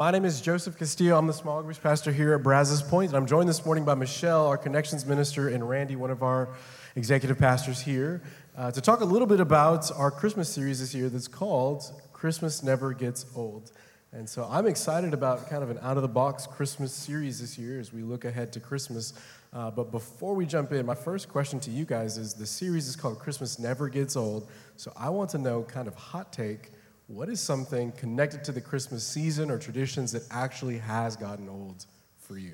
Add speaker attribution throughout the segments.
Speaker 1: My name is Joseph Castillo. I'm the small groups pastor here at Brazos Point, and I'm joined this morning by Michelle, our connections minister, and Randy, one of our executive pastors here, uh, to talk a little bit about our Christmas series this year that's called Christmas Never Gets Old. And so I'm excited about kind of an out of the box Christmas series this year as we look ahead to Christmas. Uh, but before we jump in, my first question to you guys is the series is called Christmas Never Gets Old. So I want to know, kind of hot take, what is something connected to the Christmas season or traditions that actually has gotten old for you?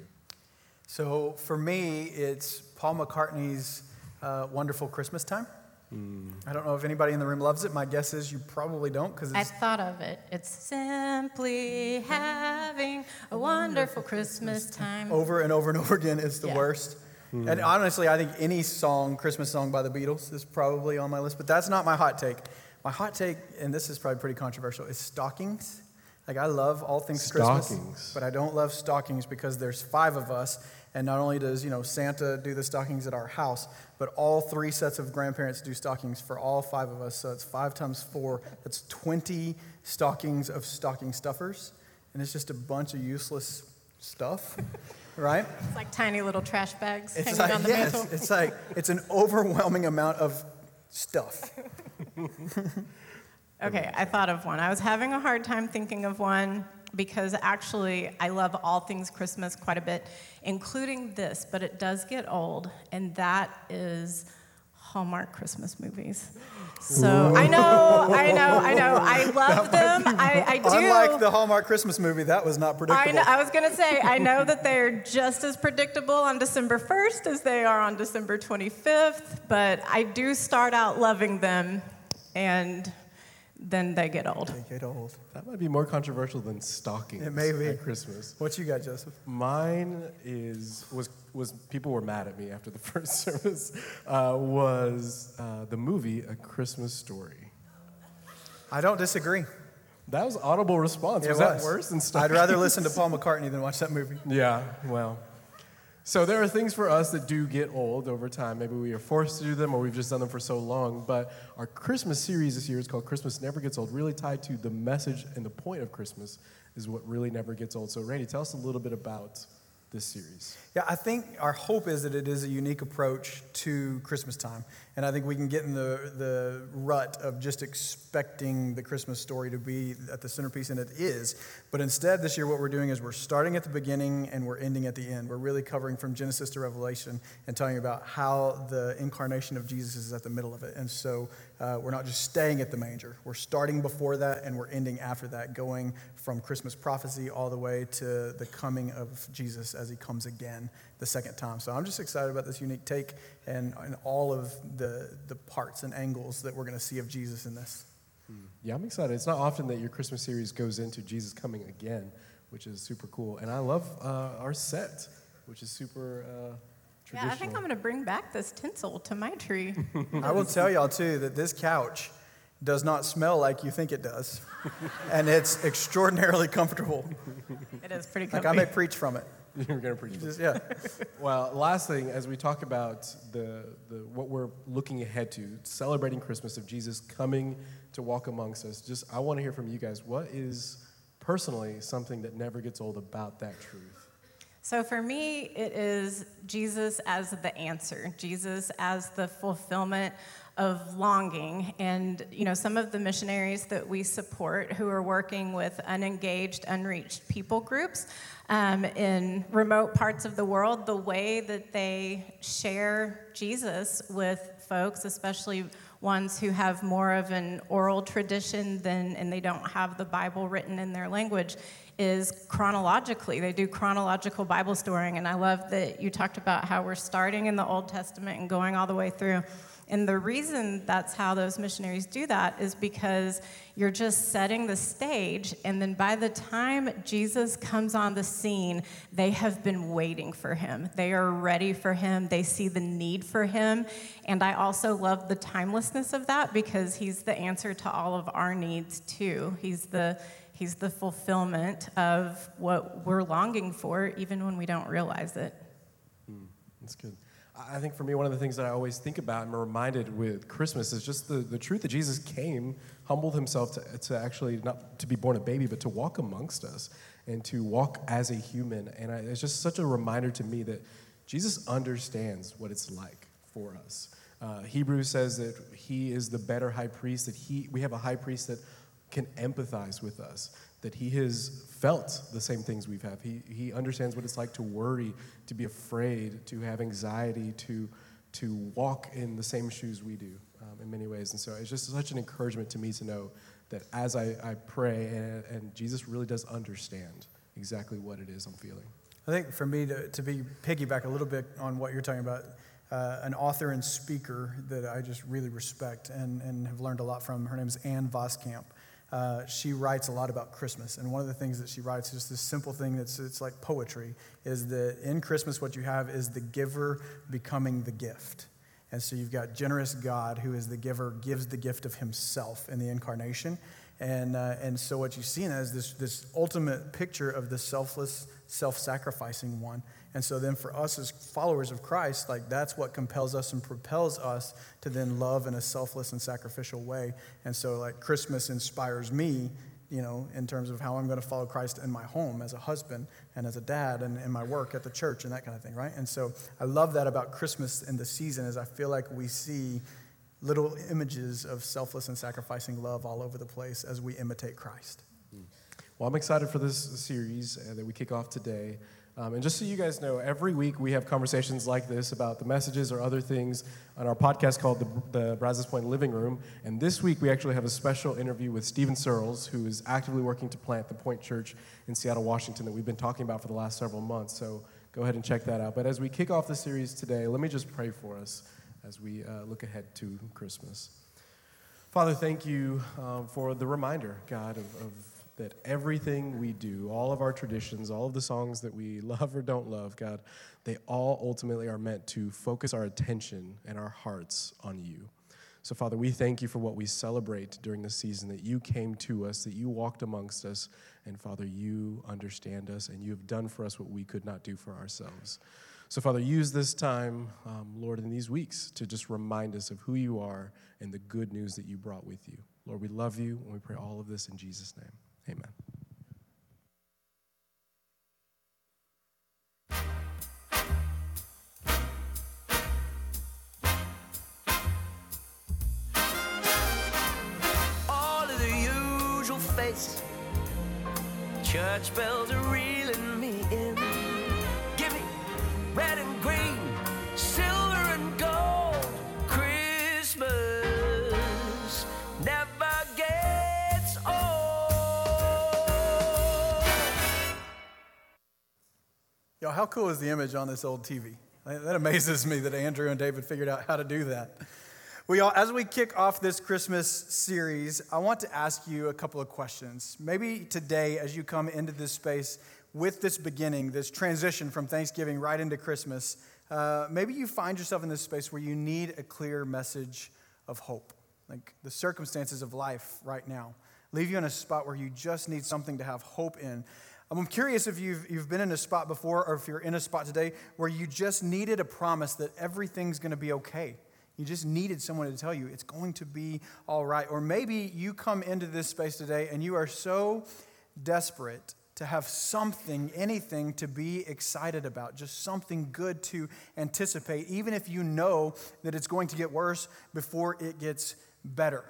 Speaker 2: So for me, it's Paul McCartney's uh, Wonderful Christmas Time. Mm. I don't know if anybody in the room loves it. My guess is you probably don't because
Speaker 3: I thought of it. It's simply having a wonderful Christmas time.
Speaker 2: Over and over and over again is the yeah. worst. Mm. And honestly, I think any song, Christmas song by the Beatles, is probably on my list. But that's not my hot take. My hot take, and this is probably pretty controversial, is stockings. Like I love all things stockings. Christmas, but I don't love stockings because there's five of us, and not only does, you know, Santa do the stockings at our house, but all three sets of grandparents do stockings for all five of us. So it's five times four. That's 20 stockings of stocking stuffers. And it's just a bunch of useless stuff, right?
Speaker 3: It's like tiny little trash bags
Speaker 2: it's
Speaker 3: hanging
Speaker 2: like,
Speaker 3: on the
Speaker 2: yes,
Speaker 3: mantle.
Speaker 2: It's like, it's an overwhelming amount of stuff.
Speaker 3: okay, I thought of one. I was having a hard time thinking of one because actually I love all things Christmas quite a bit, including this, but it does get old, and that is Hallmark Christmas movies. So I know, I know, I know. I love them. I, I, do.
Speaker 2: Unlike the Hallmark Christmas movie, that was not predictable.
Speaker 3: I, know, I was going to say, I know that they're just as predictable on December 1st as they are on December 25th, but I do start out loving them, and then they get old.
Speaker 2: They get old.
Speaker 1: That might be more controversial than stockings.
Speaker 2: It may be
Speaker 1: at Christmas.
Speaker 2: What you got, Joseph?
Speaker 1: Mine is was was people were mad at me after the first service. Uh, was uh, the movie A Christmas Story?
Speaker 2: I don't disagree.
Speaker 1: That was audible response.
Speaker 2: It
Speaker 1: was,
Speaker 2: was.
Speaker 1: that worse than stockings?
Speaker 2: I'd rather listen to Paul McCartney than watch that movie.
Speaker 1: Yeah. Well. So there are things for us that do get old over time. Maybe we are forced to do them or we've just done them for so long. But our Christmas series this year is called Christmas Never Gets Old, really tied to the message and the point of Christmas is what really never gets old. So, Randy, tell us a little bit about this series?
Speaker 2: Yeah, I think our hope is that it is a unique approach to Christmas time. And I think we can get in the, the rut of just expecting the Christmas story to be at the centerpiece, and it is. But instead, this year, what we're doing is we're starting at the beginning and we're ending at the end. We're really covering from Genesis to Revelation and telling about how the incarnation of Jesus is at the middle of it. And so uh, we're not just staying at the manger. We're starting before that and we're ending after that, going from Christmas prophecy all the way to the coming of Jesus as he comes again the second time. So I'm just excited about this unique take and, and all of the, the parts and angles that we're going to see of Jesus in this.
Speaker 1: Yeah, I'm excited. It's not often that your Christmas series goes into Jesus coming again, which is super cool. And I love uh, our set, which is super. Uh,
Speaker 3: yeah, I think I'm going to bring back this tinsel to my tree.
Speaker 2: I will tell y'all too that this couch does not smell like you think it does, and it's extraordinarily comfortable.
Speaker 3: It is pretty comfy.
Speaker 2: Like I may preach from it.
Speaker 1: You're going to preach.
Speaker 2: Just, yeah.
Speaker 1: well, last thing, as we talk about the, the what we're looking ahead to, celebrating Christmas of Jesus coming to walk amongst us. Just I want to hear from you guys. What is personally something that never gets old about that truth?
Speaker 3: So for me, it is Jesus as the answer, Jesus as the fulfillment of longing. And, you know, some of the missionaries that we support who are working with unengaged, unreached people groups um, in remote parts of the world, the way that they share Jesus with folks, especially ones who have more of an oral tradition than, and they don't have the Bible written in their language, is chronologically. They do chronological Bible storying, and I love that you talked about how we're starting in the Old Testament and going all the way through. And the reason that's how those missionaries do that is because you're just setting the stage, and then by the time Jesus comes on the scene, they have been waiting for him. They are ready for him, they see the need for him. And I also love the timelessness of that because he's the answer to all of our needs, too. He's the He's the fulfillment of what we're longing for, even when we don't realize it.
Speaker 1: Mm, that's good. I think for me, one of the things that I always think about and reminded with Christmas is just the, the truth that Jesus came, humbled himself to, to actually not to be born a baby, but to walk amongst us. and to walk as a human. And I, it's just such a reminder to me that Jesus understands what it's like for us. Uh, Hebrews says that he is the better high priest, that he, we have a high priest that can empathize with us, that he has felt the same things we've had. He, he understands what it's like to worry, to be afraid, to have anxiety, to, to walk in the same shoes we do um, in many ways. And so it's just such an encouragement to me to know that as I, I pray, and, and Jesus really does understand exactly what it is I'm feeling.
Speaker 2: I think for me to, to be piggyback a little bit on what you're talking about, uh, an author and speaker that I just really respect and, and have learned a lot from. Her name is Ann Voskamp. Uh, she writes a lot about Christmas, and one of the things that she writes is this simple thing that's it's like poetry. Is that in Christmas what you have is the giver becoming the gift, and so you've got generous God who is the giver, gives the gift of Himself in the incarnation, and uh, and so what you see in that is this this ultimate picture of the selfless, self-sacrificing one and so then for us as followers of Christ, like that's what compels us and propels us to then love in a selfless and sacrificial way. And so like Christmas inspires me, you know, in terms of how I'm going to follow Christ in my home as a husband and as a dad and in my work at the church and that kind of thing, right? And so I love that about Christmas in the season is I feel like we see little images of selfless and sacrificing love all over the place as we imitate Christ.
Speaker 1: Well, I'm excited for this series uh, that we kick off today. Um, and just so you guys know, every week we have conversations like this about the messages or other things on our podcast called the, the Brazos Point Living Room. And this week we actually have a special interview with Stephen Searles, who is actively working to plant the Point Church in Seattle, Washington, that we've been talking about for the last several months. So go ahead and check that out. But as we kick off the series today, let me just pray for us as we uh, look ahead to Christmas. Father, thank you um, for the reminder, God, of, of that everything we do, all of our traditions, all of the songs that we love or don't love, God, they all ultimately are meant to focus our attention and our hearts on you. So, Father, we thank you for what we celebrate during the season that you came to us, that you walked amongst us, and Father, you understand us, and you have done for us what we could not do for ourselves. So, Father, use this time, um, Lord, in these weeks to just remind us of who you are and the good news that you brought with you. Lord, we love you, and we pray all of this in Jesus' name. Amen.
Speaker 2: Cool is the image on this old TV? That amazes me that Andrew and David figured out how to do that. We all, as we kick off this Christmas series, I want to ask you a couple of questions. Maybe today, as you come into this space with this beginning, this transition from Thanksgiving right into Christmas, uh, maybe you find yourself in this space where you need a clear message of hope. Like the circumstances of life right now leave you in a spot where you just need something to have hope in. Um, I'm curious if you've, you've been in a spot before or if you're in a spot today where you just needed a promise that everything's going to be okay. You just needed someone to tell you it's going to be all right. Or maybe you come into this space today and you are so desperate to have something, anything to be excited about, just something good to anticipate, even if you know that it's going to get worse before it gets better.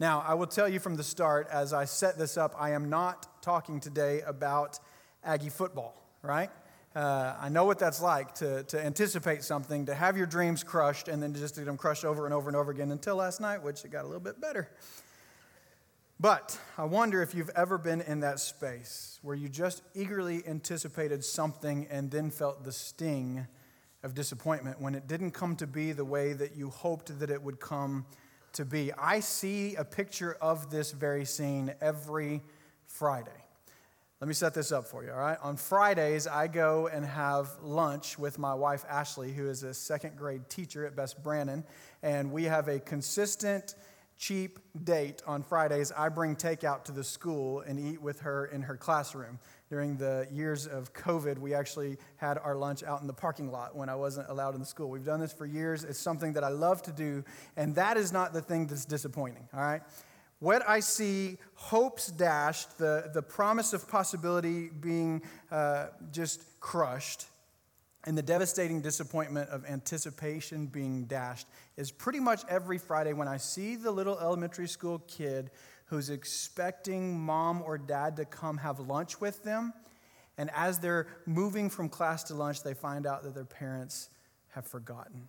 Speaker 2: Now, I will tell you from the start, as I set this up, I am not talking today about Aggie football, right? Uh, I know what that's like to, to anticipate something, to have your dreams crushed, and then just to get them crushed over and over and over again until last night, which it got a little bit better. But I wonder if you've ever been in that space where you just eagerly anticipated something and then felt the sting of disappointment when it didn't come to be the way that you hoped that it would come to be. I see a picture of this very scene every Friday. Let me set this up for you, all right? On Fridays, I go and have lunch with my wife, Ashley, who is a second grade teacher at Bess Brannon, and we have a consistent, cheap date on Fridays. I bring takeout to the school and eat with her in her classroom. During the years of COVID, we actually had our lunch out in the parking lot when I wasn't allowed in the school. We've done this for years. It's something that I love to do, and that is not the thing that's disappointing, all right? what I see hopes dashed, the, the promise of possibility being uh, just crushed, and the devastating disappointment of anticipation being dashed is pretty much every Friday when I see the little elementary school kid who's expecting mom or dad to come have lunch with them. And as they're moving from class to lunch, they find out that their parents have forgotten.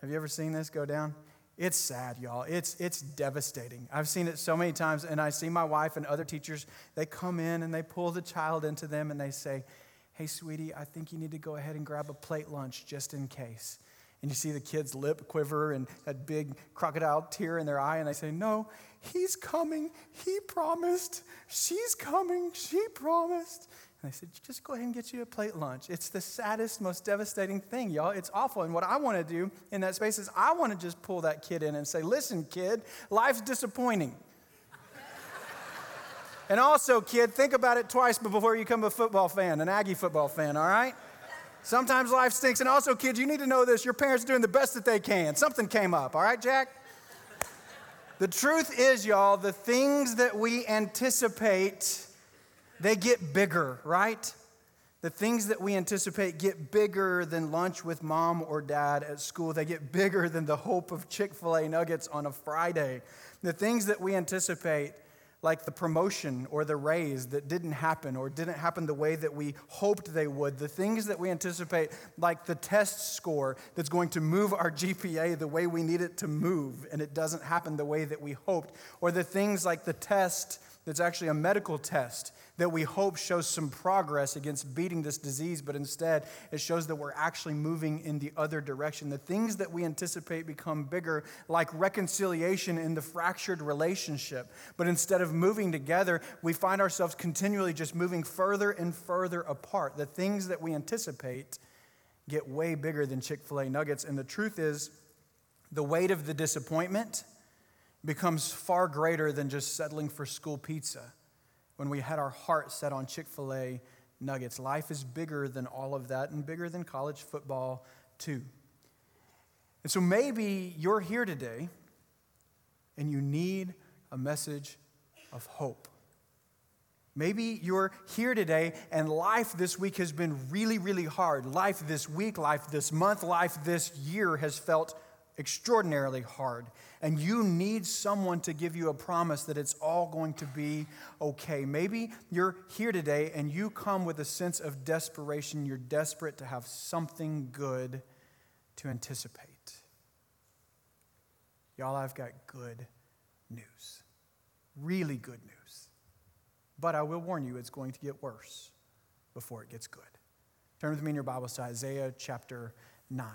Speaker 2: Have you ever seen this go down? It's sad, y'all. It's, it's devastating. I've seen it so many times, and I see my wife and other teachers, they come in and they pull the child into them and they say, Hey, sweetie, I think you need to go ahead and grab a plate lunch just in case. And you see the kid's lip quiver and that big crocodile tear in their eye, and they say, No, he's coming. He promised. She's coming. She promised. And I said, just go ahead and get you a plate lunch. It's the saddest, most devastating thing, y'all. It's awful. And what I want to do in that space is I want to just pull that kid in and say, listen, kid, life's disappointing. and also, kid, think about it twice before you become a football fan, an Aggie football fan, all right? Sometimes life stinks. And also, kids, you need to know this your parents are doing the best that they can. Something came up, all right, Jack? the truth is, y'all, the things that we anticipate they get bigger, right? The things that we anticipate get bigger than lunch with mom or dad at school. They get bigger than the hope of Chick fil A nuggets on a Friday. The things that we anticipate, like the promotion or the raise that didn't happen or didn't happen the way that we hoped they would. The things that we anticipate, like the test score that's going to move our GPA the way we need it to move and it doesn't happen the way that we hoped. Or the things like the test that's actually a medical test that we hope shows some progress against beating this disease, but instead it shows that we're actually moving in the other direction. The things that we anticipate become bigger, like reconciliation in the fractured relationship. But instead of moving together, we find ourselves continually just moving further and further apart. The things that we anticipate get way bigger than Chick fil A nuggets. And the truth is, the weight of the disappointment becomes far greater than just settling for school pizza when we had our heart set on Chick fil A nuggets. Life is bigger than all of that and bigger than college football, too. And so maybe you're here today and you need a message of hope. Maybe you're here today and life this week has been really, really hard. Life this week, life this month, life this year has felt extraordinarily hard and you need someone to give you a promise that it's all going to be okay. Maybe you're here today and you come with a sense of desperation. You're desperate to have something good to anticipate. Y'all, I've got good news. Really good news. But I will warn you, it's going to get worse before it gets good. Turn with me in your Bibles to Isaiah chapter 9.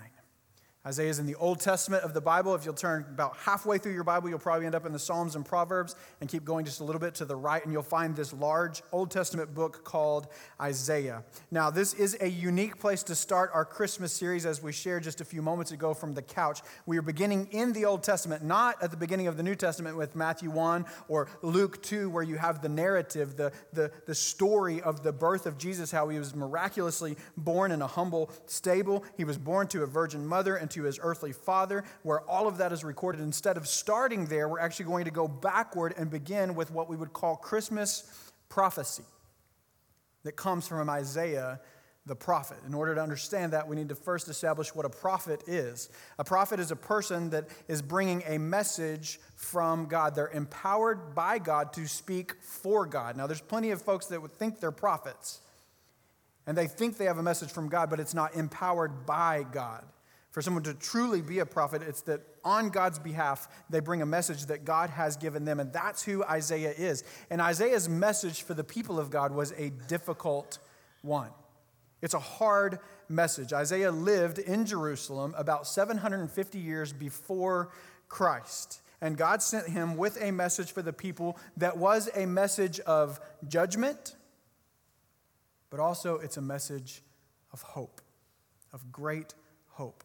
Speaker 2: Isaiah is in the Old Testament of the Bible. If you'll turn about halfway through your Bible, you'll probably end up in the Psalms and Proverbs and keep going just a little bit to the right, and you'll find this large Old Testament book called Isaiah. Now, this is a unique place to start our Christmas series, as we shared just a few moments ago from the couch. We are beginning in the Old Testament, not at the beginning of the New Testament with Matthew 1 or Luke 2, where you have the narrative, the, the, the story of the birth of Jesus, how he was miraculously born in a humble stable. He was born to a virgin mother and to his earthly father, where all of that is recorded. Instead of starting there, we're actually going to go backward and begin with what we would call Christmas prophecy that comes from Isaiah the prophet. In order to understand that, we need to first establish what a prophet is. A prophet is a person that is bringing a message from God. They're empowered by God to speak for God. Now, there's plenty of folks that would think they're prophets, and they think they have a message from God, but it's not empowered by God. For someone to truly be a prophet, it's that on God's behalf, they bring a message that God has given them. And that's who Isaiah is. And Isaiah's message for the people of God was a difficult one. It's a hard message. Isaiah lived in Jerusalem about 750 years before Christ. And God sent him with a message for the people that was a message of judgment, but also it's a message of hope, of great hope.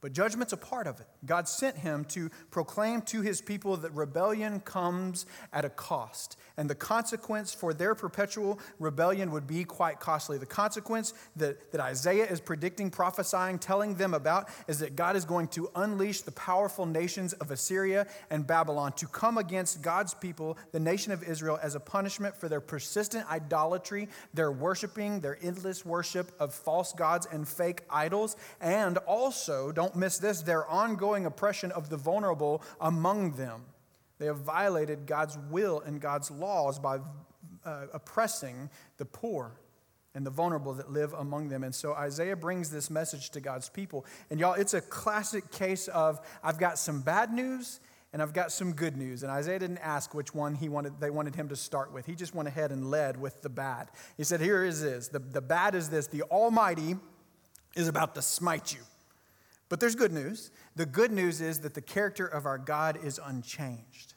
Speaker 2: But judgment's a part of it. God sent him to proclaim to his people that rebellion comes at a cost. And the consequence for their perpetual rebellion would be quite costly. The consequence that, that Isaiah is predicting, prophesying, telling them about is that God is going to unleash the powerful nations of Assyria and Babylon to come against God's people, the nation of Israel, as a punishment for their persistent idolatry, their worshiping, their endless worship of false gods and fake idols, and also, don't don't miss this, their ongoing oppression of the vulnerable among them. They have violated God's will and God's laws by uh, oppressing the poor and the vulnerable that live among them. And so Isaiah brings this message to God's people. And y'all, it's a classic case of I've got some bad news and I've got some good news. And Isaiah didn't ask which one he wanted, they wanted him to start with. He just went ahead and led with the bad. He said, Here is this. The, the bad is this the Almighty is about to smite you. But there's good news. The good news is that the character of our God is unchanged.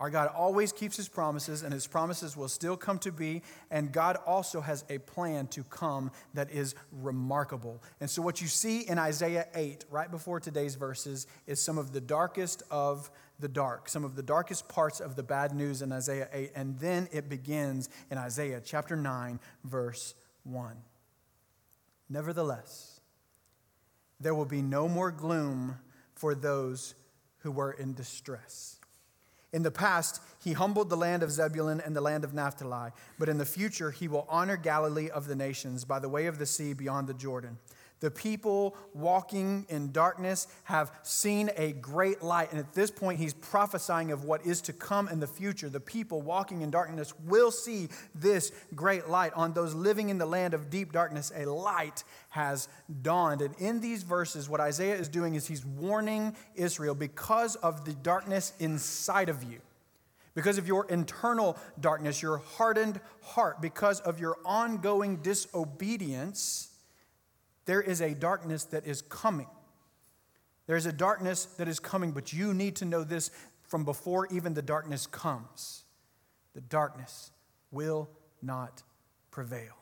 Speaker 2: Our God always keeps his promises, and his promises will still come to be. And God also has a plan to come that is remarkable. And so, what you see in Isaiah 8, right before today's verses, is some of the darkest of the dark, some of the darkest parts of the bad news in Isaiah 8. And then it begins in Isaiah chapter 9, verse 1. Nevertheless, there will be no more gloom for those who were in distress. In the past, he humbled the land of Zebulun and the land of Naphtali, but in the future, he will honor Galilee of the nations by the way of the sea beyond the Jordan. The people walking in darkness have seen a great light. And at this point, he's prophesying of what is to come in the future. The people walking in darkness will see this great light. On those living in the land of deep darkness, a light has dawned. And in these verses, what Isaiah is doing is he's warning Israel because of the darkness inside of you because of your internal darkness, your hardened heart, because of your ongoing disobedience, there is a darkness that is coming. There's a darkness that is coming, but you need to know this from before even the darkness comes. The darkness will not prevail.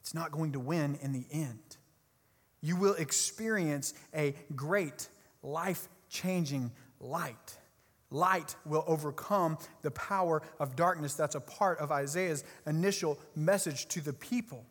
Speaker 2: It's not going to win in the end. You will experience a great, life changing light. Light will overcome the power of darkness. That's a part of Isaiah's initial message to the people.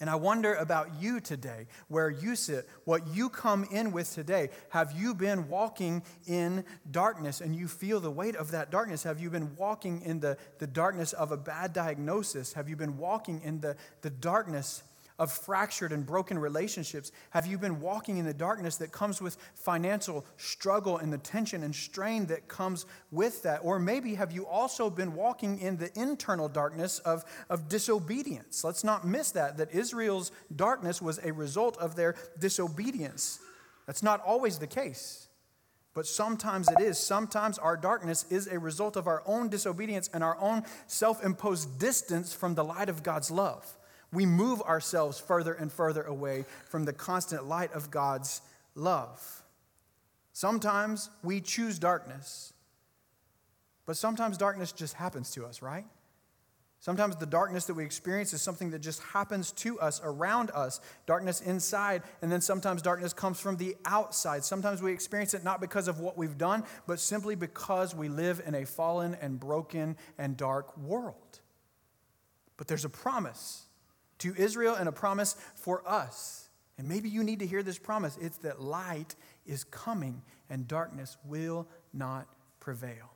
Speaker 2: And I wonder about you today, where you sit, what you come in with today. Have you been walking in darkness and you feel the weight of that darkness? Have you been walking in the, the darkness of a bad diagnosis? Have you been walking in the, the darkness of fractured and broken relationships? Have you been walking in the darkness that comes with financial struggle and the tension and strain that comes with that? Or maybe have you also been walking in the internal darkness of, of disobedience? Let's not miss that, that Israel's darkness was a result of their disobedience. That's not always the case. But sometimes it is. Sometimes our darkness is a result of our own disobedience and our own self imposed distance from the light of God's love we move ourselves further and further away from the constant light of God's love. Sometimes we choose darkness, but sometimes darkness just happens to us, right? Sometimes the darkness that we experience is something that just happens to us, around us, darkness inside, and then sometimes darkness comes from the outside. Sometimes we experience it not because of what we've done, but simply because we live in a fallen and broken and dark world. But there's a promise to Israel and a promise for us. And maybe you need to hear this promise it's that light is coming and darkness will not prevail.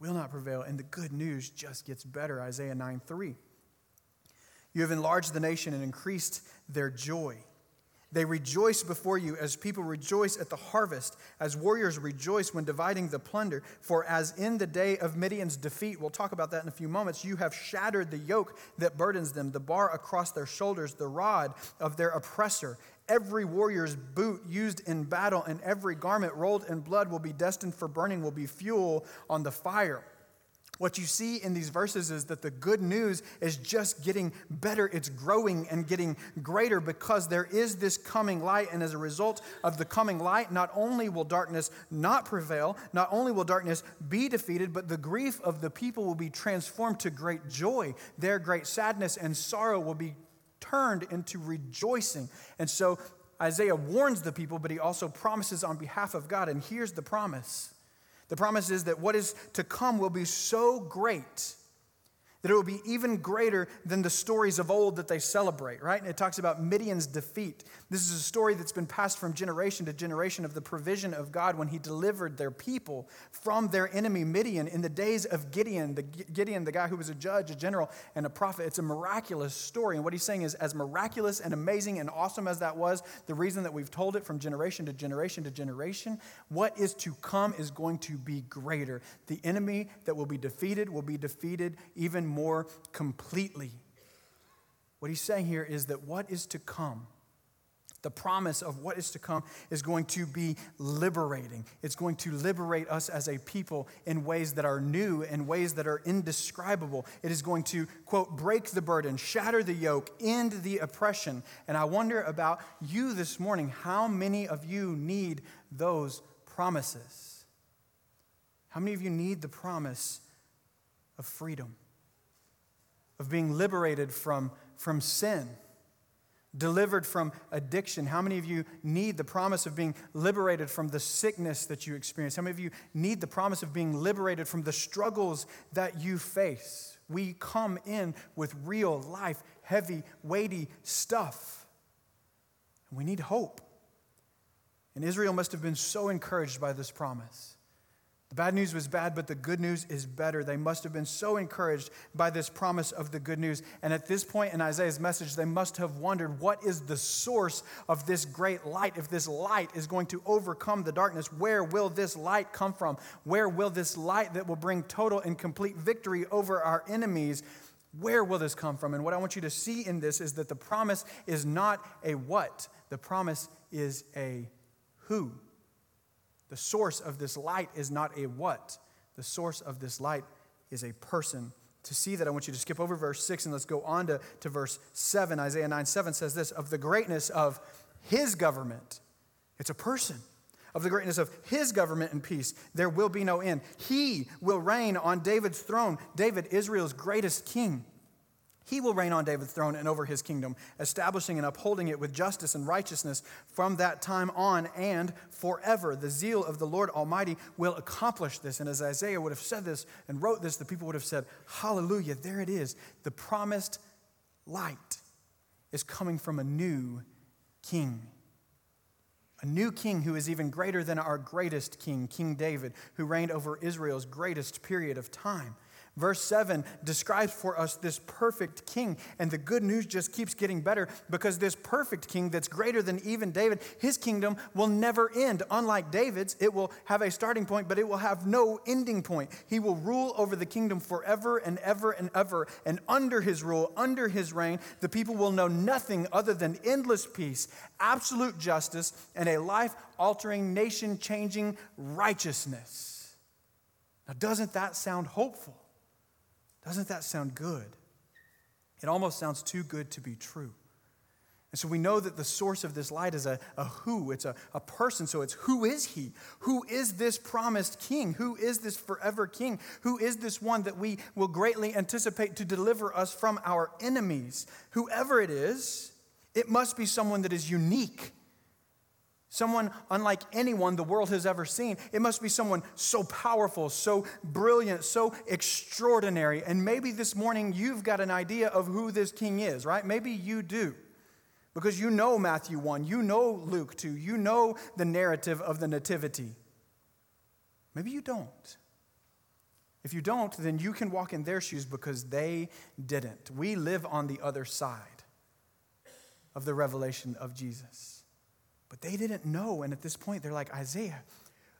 Speaker 2: Will not prevail. And the good news just gets better Isaiah 9 3. You have enlarged the nation and increased their joy. They rejoice before you as people rejoice at the harvest, as warriors rejoice when dividing the plunder. For as in the day of Midian's defeat, we'll talk about that in a few moments, you have shattered the yoke that burdens them, the bar across their shoulders, the rod of their oppressor. Every warrior's boot used in battle and every garment rolled in blood will be destined for burning, will be fuel on the fire. What you see in these verses is that the good news is just getting better. It's growing and getting greater because there is this coming light. And as a result of the coming light, not only will darkness not prevail, not only will darkness be defeated, but the grief of the people will be transformed to great joy. Their great sadness and sorrow will be turned into rejoicing. And so Isaiah warns the people, but he also promises on behalf of God. And here's the promise the promise is that what is to come will be so great that it will be even greater than the stories of old that they celebrate, right? And it talks about Midian's defeat. This is a story that's been passed from generation to generation of the provision of God when he delivered their people from their enemy Midian in the days of Gideon, the Gideon, the guy who was a judge, a general, and a prophet. It's a miraculous story. And what he's saying is, as miraculous and amazing and awesome as that was, the reason that we've told it from generation to generation to generation, what is to come is going to be greater. The enemy that will be defeated will be defeated even more completely. What he's saying here is that what is to come, the promise of what is to come, is going to be liberating. It's going to liberate us as a people in ways that are new, in ways that are indescribable. It is going to, quote, break the burden, shatter the yoke, end the oppression. And I wonder about you this morning how many of you need those promises? How many of you need the promise of freedom? Of being liberated from, from sin, delivered from addiction. How many of you need the promise of being liberated from the sickness that you experience? How many of you need the promise of being liberated from the struggles that you face? We come in with real life, heavy, weighty stuff. And we need hope. And Israel must have been so encouraged by this promise. The bad news was bad, but the good news is better. They must have been so encouraged by this promise of the good news. And at this point in Isaiah's message, they must have wondered what is the source of this great light? If this light is going to overcome the darkness, where will this light come from? Where will this light that will bring total and complete victory over our enemies? Where will this come from? And what I want you to see in this is that the promise is not a what, the promise is a who. The source of this light is not a what, the source of this light is a person. To see that, I want you to skip over verse 6 and let's go on to, to verse 7. Isaiah 9 7 says this of the greatness of his government. It's a person. Of the greatness of his government and peace, there will be no end. He will reign on David's throne, David, Israel's greatest king. He will reign on David's throne and over his kingdom, establishing and upholding it with justice and righteousness from that time on and forever. The zeal of the Lord Almighty will accomplish this. And as Isaiah would have said this and wrote this, the people would have said, Hallelujah, there it is. The promised light is coming from a new king. A new king who is even greater than our greatest king, King David, who reigned over Israel's greatest period of time. Verse 7 describes for us this perfect king, and the good news just keeps getting better because this perfect king that's greater than even David, his kingdom will never end. Unlike David's, it will have a starting point, but it will have no ending point. He will rule over the kingdom forever and ever and ever, and under his rule, under his reign, the people will know nothing other than endless peace, absolute justice, and a life altering, nation changing righteousness. Now, doesn't that sound hopeful? Doesn't that sound good? It almost sounds too good to be true. And so we know that the source of this light is a, a who, it's a, a person. So it's who is he? Who is this promised king? Who is this forever king? Who is this one that we will greatly anticipate to deliver us from our enemies? Whoever it is, it must be someone that is unique Someone unlike anyone the world has ever seen. It must be someone so powerful, so brilliant, so extraordinary. And maybe this morning you've got an idea of who this king is, right? Maybe you do. Because you know Matthew 1, you know Luke 2, you know the narrative of the Nativity. Maybe you don't. If you don't, then you can walk in their shoes because they didn't. We live on the other side of the revelation of Jesus. But they didn't know. And at this point, they're like, Isaiah,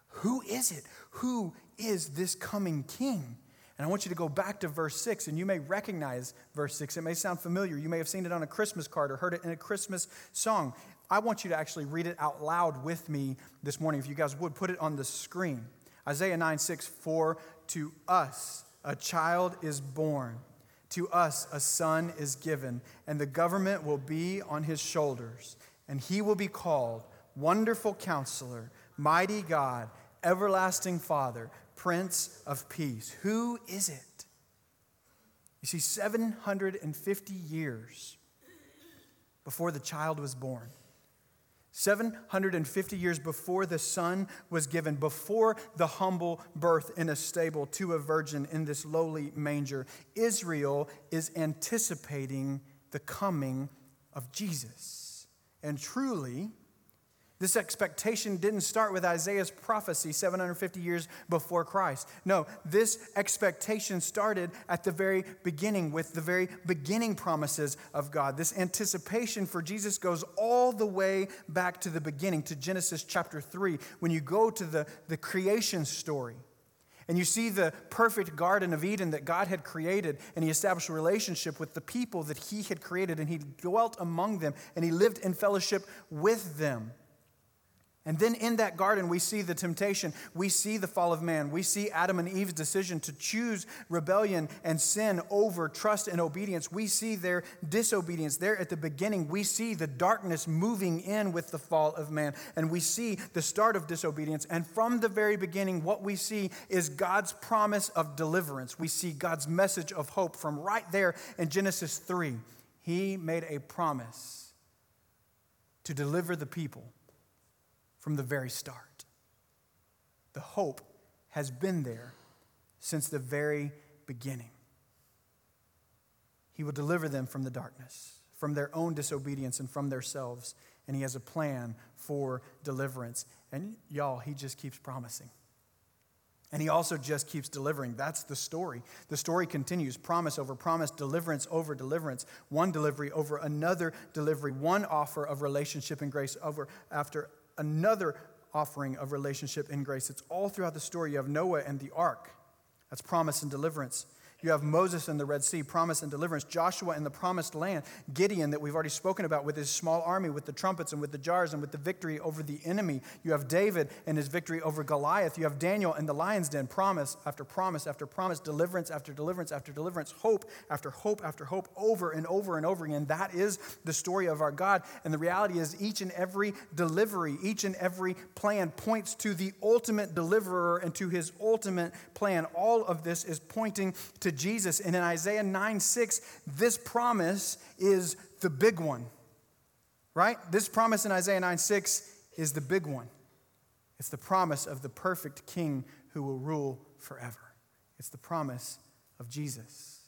Speaker 2: who is it? Who is this coming king? And I want you to go back to verse 6, and you may recognize verse 6. It may sound familiar. You may have seen it on a Christmas card or heard it in a Christmas song. I want you to actually read it out loud with me this morning. If you guys would, put it on the screen. Isaiah 9 6, for to us a child is born, to us a son is given, and the government will be on his shoulders and he will be called Wonderful Counselor, Mighty God, Everlasting Father, Prince of Peace. Who is it? You see, 750 years before the child was born, 750 years before the Son was given, before the humble birth in a stable to a virgin in this lowly manger, Israel is anticipating the coming of Jesus. And truly, this expectation didn't start with Isaiah's prophecy 750 years before Christ. No, this expectation started at the very beginning with the very beginning promises of God. This anticipation for Jesus goes all the way back to the beginning, to Genesis chapter 3, when you go to the, the creation story. And you see the perfect Garden of Eden that God had created, and He established a relationship with the people that He had created, and He dwelt among them, and He lived in fellowship with them. And then in that garden, we see the temptation. We see the fall of man. We see Adam and Eve's decision to choose rebellion and sin over trust and obedience. We see their disobedience there at the beginning. We see the darkness moving in with the fall of man. And we see the start of disobedience. And from the very beginning, what we see is God's promise of deliverance. We see God's message of hope from right there in Genesis 3. He made a promise to deliver the people from the very start. The hope has been there since the very beginning. He will deliver them from the darkness, from their own disobedience, and from themselves. And He has a plan for deliverance. And y'all, He just keeps promising. And he also just keeps delivering. That's the story. The story continues promise over promise, deliverance over deliverance, one delivery over another delivery, one offer of relationship and grace over after another offering of relationship in grace. It's all throughout the story. You have Noah and the ark. That's promise and deliverance. You have Moses and the Red Sea, promise and deliverance. Joshua in the promised land. Gideon, that we've already spoken about, with his small army, with the trumpets and with the jars and with the victory over the enemy. You have David and his victory over Goliath. You have Daniel in the lion's den. Promise after promise after promise, deliverance after deliverance after deliverance, hope after hope after hope, over and over and over again. That is the story of our God. And the reality is, each and every delivery, each and every plan points to the ultimate deliverer and to his ultimate plan. All of this is pointing to Jesus. And in Isaiah 9 6, this promise is the big one, right? This promise in Isaiah 9 6 is the big one. It's the promise of the perfect king who will rule forever. It's the promise of Jesus.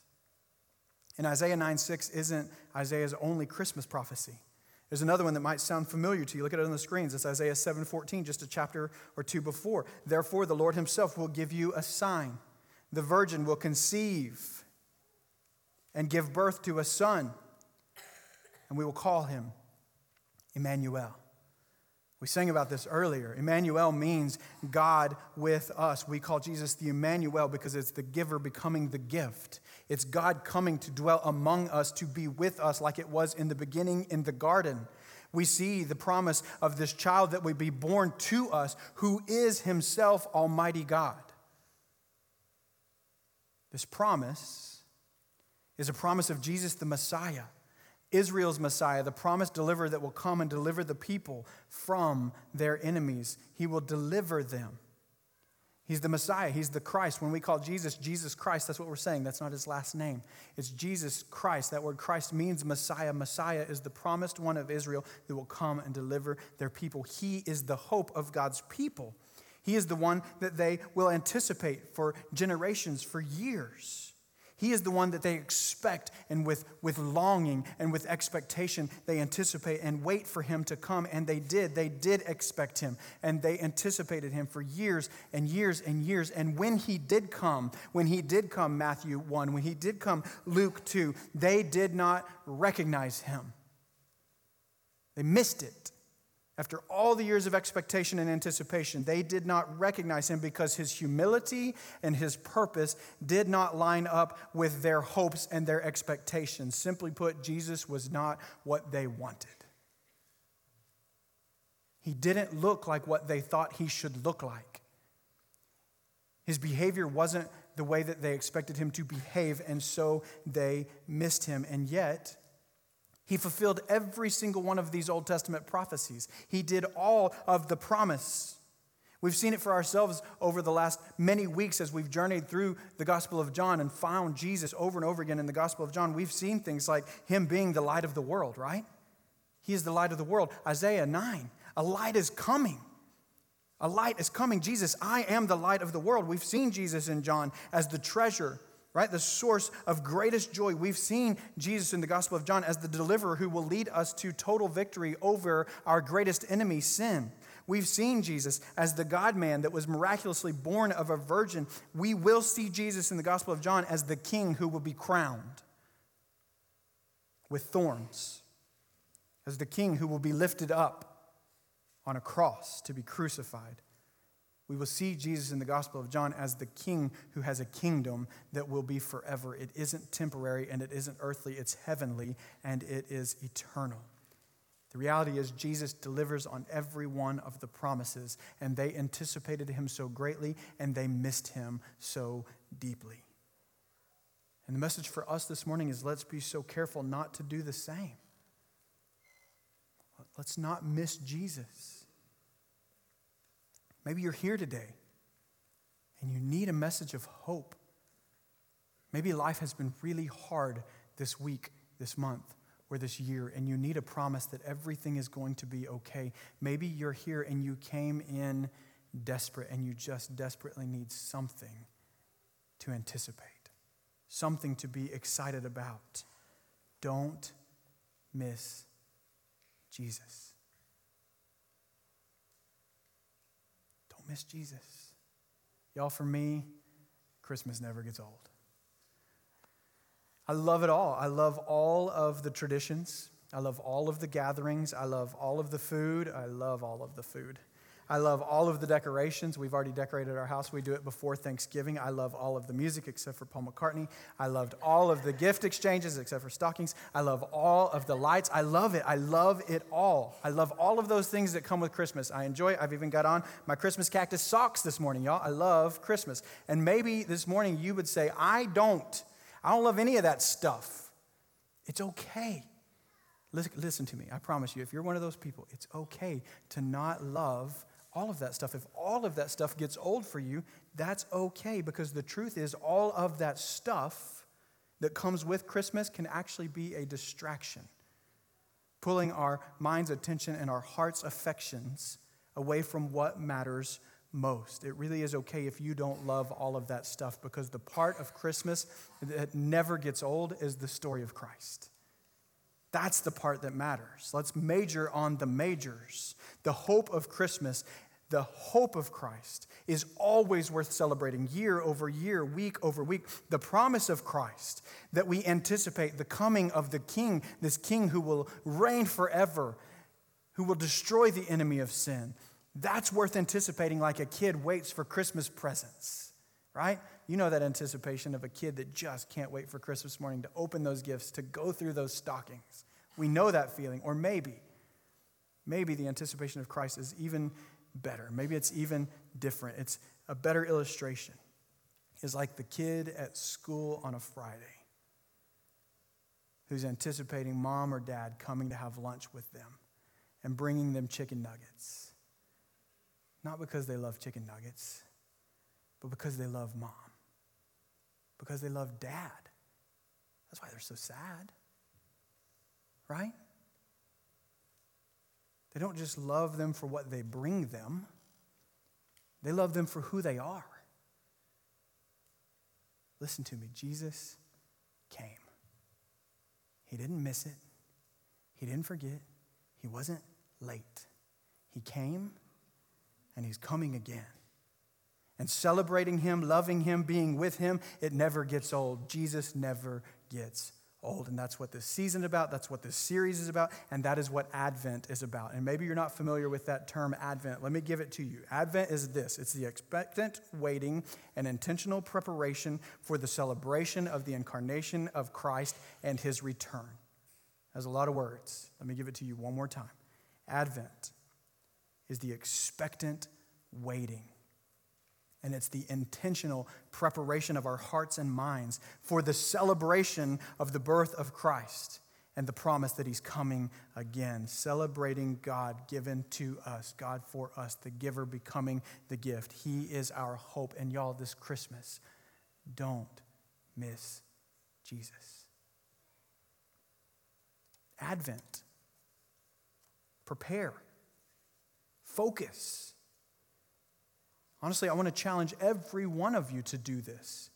Speaker 2: And Isaiah 9 6 isn't Isaiah's only Christmas prophecy. There's another one that might sound familiar to you. Look at it on the screens. It's Isaiah 7:14, just a chapter or two before. Therefore, the Lord himself will give you a sign the virgin will conceive and give birth to a son, and we will call him Emmanuel. We sang about this earlier. Emmanuel means God with us. We call Jesus the Emmanuel because it's the giver becoming the gift. It's God coming to dwell among us, to be with us, like it was in the beginning in the garden. We see the promise of this child that would be born to us, who is himself Almighty God. This promise is a promise of Jesus the Messiah, Israel's Messiah, the promised deliverer that will come and deliver the people from their enemies. He will deliver them. He's the Messiah. He's the Christ. When we call Jesus Jesus Christ, that's what we're saying. That's not his last name. It's Jesus Christ. That word Christ means Messiah. Messiah is the promised one of Israel that will come and deliver their people. He is the hope of God's people. He is the one that they will anticipate for generations, for years. He is the one that they expect and with, with longing and with expectation they anticipate and wait for him to come. And they did. They did expect him and they anticipated him for years and years and years. And when he did come, when he did come, Matthew 1, when he did come, Luke 2, they did not recognize him. They missed it. After all the years of expectation and anticipation, they did not recognize him because his humility and his purpose did not line up with their hopes and their expectations. Simply put, Jesus was not what they wanted. He didn't look like what they thought he should look like. His behavior wasn't the way that they expected him to behave, and so they missed him. And yet, he fulfilled every single one of these Old Testament prophecies. He did all of the promise. We've seen it for ourselves over the last many weeks as we've journeyed through the Gospel of John and found Jesus over and over again in the Gospel of John. We've seen things like him being the light of the world, right? He is the light of the world. Isaiah 9, a light is coming. A light is coming. Jesus, I am the light of the world. We've seen Jesus in John as the treasure, right? The source of greatest joy. We've seen Jesus in the Gospel of John as the deliverer who will lead us to total victory over our greatest enemy, sin. We've seen Jesus as the God man that was miraculously born of a virgin. We will see Jesus in the Gospel of John as the king who will be crowned with thorns as the king who will be lifted up on a cross to be crucified. We will see Jesus in the Gospel of John as the king who has a kingdom that will be forever. It isn't temporary and it isn't earthly, it's heavenly and it is eternal. The reality is, Jesus delivers on every one of the promises, and they anticipated him so greatly, and they missed him so deeply. And the message for us this morning is let's be so careful not to do the same. Let's not miss Jesus. Maybe you're here today and you need a message of hope. Maybe life has been really hard this week, this month, or this year, and you need a promise that everything is going to be okay. Maybe you're here and you came in desperate and you just desperately need something to anticipate, something to be excited about. Don't miss Jesus. Don't miss Jesus. Y'all, for me, Christmas never gets old. I love it all. I love all of the traditions. I love all of the gatherings. I love all of the food. I love all of the food. I love all of the decorations. We've already decorated our house. We do it before Thanksgiving. I love all of the music except for Paul McCartney. I loved all of the gift exchanges except for stockings. I love all of the lights. I love it. I love it all. I love all of those things that come with Christmas. I enjoy it. I've even got on my Christmas cactus socks this morning, y'all. I love Christmas. And maybe this morning you would say, I don't. I don't love any of that stuff. It's okay. Listen to me. I promise you, if you're one of those people, it's okay to not love all of that stuff. If all of that stuff gets old for you, that's okay because the truth is, all of that stuff that comes with Christmas can actually be a distraction, pulling our mind's attention and our heart's affections away from what matters most. It really is okay if you don't love all of that stuff because the part of Christmas that never gets old is the story of Christ. That's the part that matters. Let's major on the majors. The hope of Christmas, the hope of Christ, is always worth celebrating year over year, week over week. The promise of Christ that we anticipate the coming of the King, this King who will reign forever, who will destroy the enemy of sin. That's worth anticipating like a kid waits for Christmas presents, right? You know that anticipation of a kid that just can't wait for Christmas morning to open those gifts, to go through those stockings. We know that feeling. Or maybe, maybe the anticipation of Christ is even better. Maybe it's even different. It's a better illustration. Is like the kid at school on a Friday who's anticipating mom or dad coming to have lunch with them and bringing them chicken nuggets. Not because they love chicken nuggets, but because they love mom because they love dad. That's why they're so sad. Right? They don't just love them for what they bring them, they love them for who they are. Listen to me Jesus came. He didn't miss it, He didn't forget, He wasn't late. He came, and He's coming again and celebrating Him, loving Him, being with Him, it never gets old. Jesus never gets old. And that's what this season is about. That's what this series is about. And that is what Advent is about. And maybe you're not familiar with that term, Advent. Let me give it to you. Advent is this it's the expectant waiting and intentional preparation for the celebration of the incarnation of Christ and His return. That's a lot of words. Let me give it to you one more time. Advent is the expectant waiting and it's the intentional preparation of our hearts and minds for the celebration of the birth of Christ and the promise that he's coming again, celebrating God given to us, God for us, the giver becoming the gift. He is our hope. And y'all, this Christmas, don't miss Jesus. Advent prepare, focus. Honestly, I want to challenge every one of you to do this,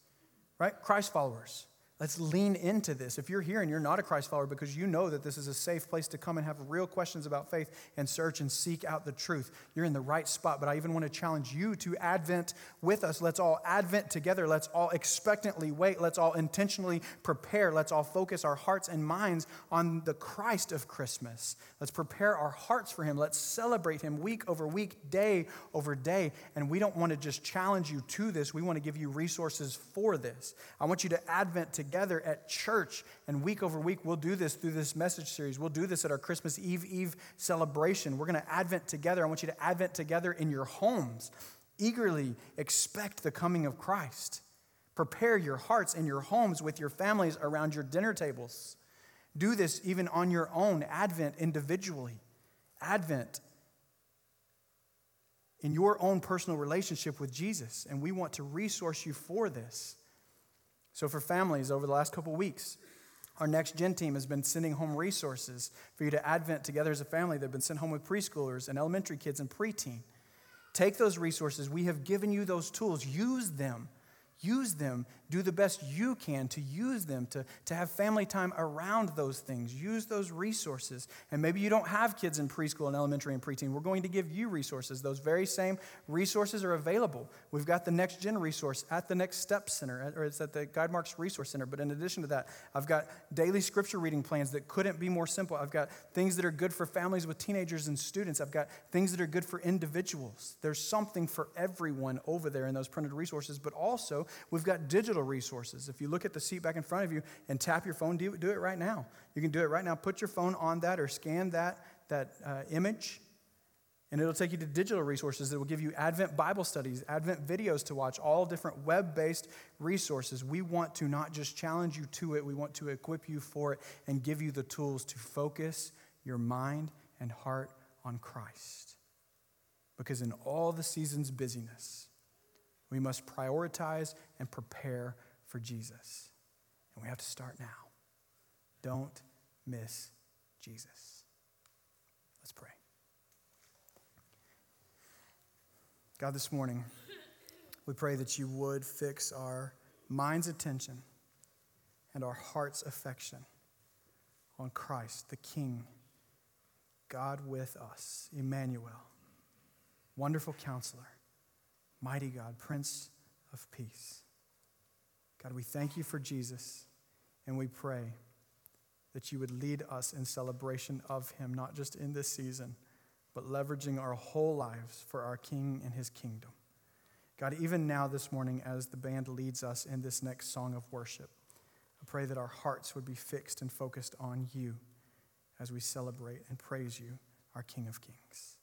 Speaker 2: right? Christ followers. Let's lean into this. If you're here and you're not a Christ follower because you know that this is a safe place to come and have real questions about faith and search and seek out the truth, you're in the right spot. But I even want to challenge you to Advent with us. Let's all Advent together. Let's all expectantly wait. Let's all intentionally prepare. Let's all focus our hearts and minds on the Christ of Christmas. Let's prepare our hearts for Him. Let's celebrate Him week over week, day over day. And we don't want to just challenge you to this, we want to give you resources for this. I want you to Advent together together at church, and week over week, we'll do this through this message series. We'll do this at our Christmas Eve Eve celebration. We're going to Advent together. I want you to Advent together in your homes. Eagerly expect the coming of Christ. Prepare your hearts and your homes with your families around your dinner tables. Do this even on your own, Advent individually. Advent in your own personal relationship with Jesus. And we want to resource you for this. So, for families over the last couple weeks, our next gen team has been sending home resources for you to Advent together as a family. They've been sent home with preschoolers and elementary kids and preteen. Take those resources. We have given you those tools. Use them Use them. Do the best you can to use them, to, to have family time around those things. Use those resources. And maybe you don't have kids in preschool and elementary and preteen. We're going to give you resources. Those very same resources are available. We've got the Next Gen resource at the Next Step Center, or it's at the Guidemarks Resource Center. But in addition to that, I've got daily scripture reading plans that couldn't be more simple. I've got things that are good for families with teenagers and students. I've got things that are good for individuals. There's something for everyone over there in those printed resources, but also We've got digital resources. If you look at the seat back in front of you and tap your phone, do, do it right now. You can do it right now. Put your phone on that or scan that, that uh, image, and it'll take you to digital resources that will give you Advent Bible studies, Advent videos to watch, all different web based resources. We want to not just challenge you to it, we want to equip you for it and give you the tools to focus your mind and heart on Christ. Because in all the season's busyness, we must prioritize and prepare for Jesus. And we have to start now. Don't miss Jesus. Let's pray. God, this morning, we pray that you would fix our mind's attention and our heart's affection on Christ, the King, God with us, Emmanuel, wonderful counselor Mighty God, Prince of Peace. God, we thank you for Jesus, and we pray that you would lead us in celebration of him, not just in this season, but leveraging our whole lives for our King and his kingdom. God, even now this morning, as the band leads us in this next song of worship, I pray that our hearts would be fixed and focused on you as we celebrate and praise you, our King of Kings.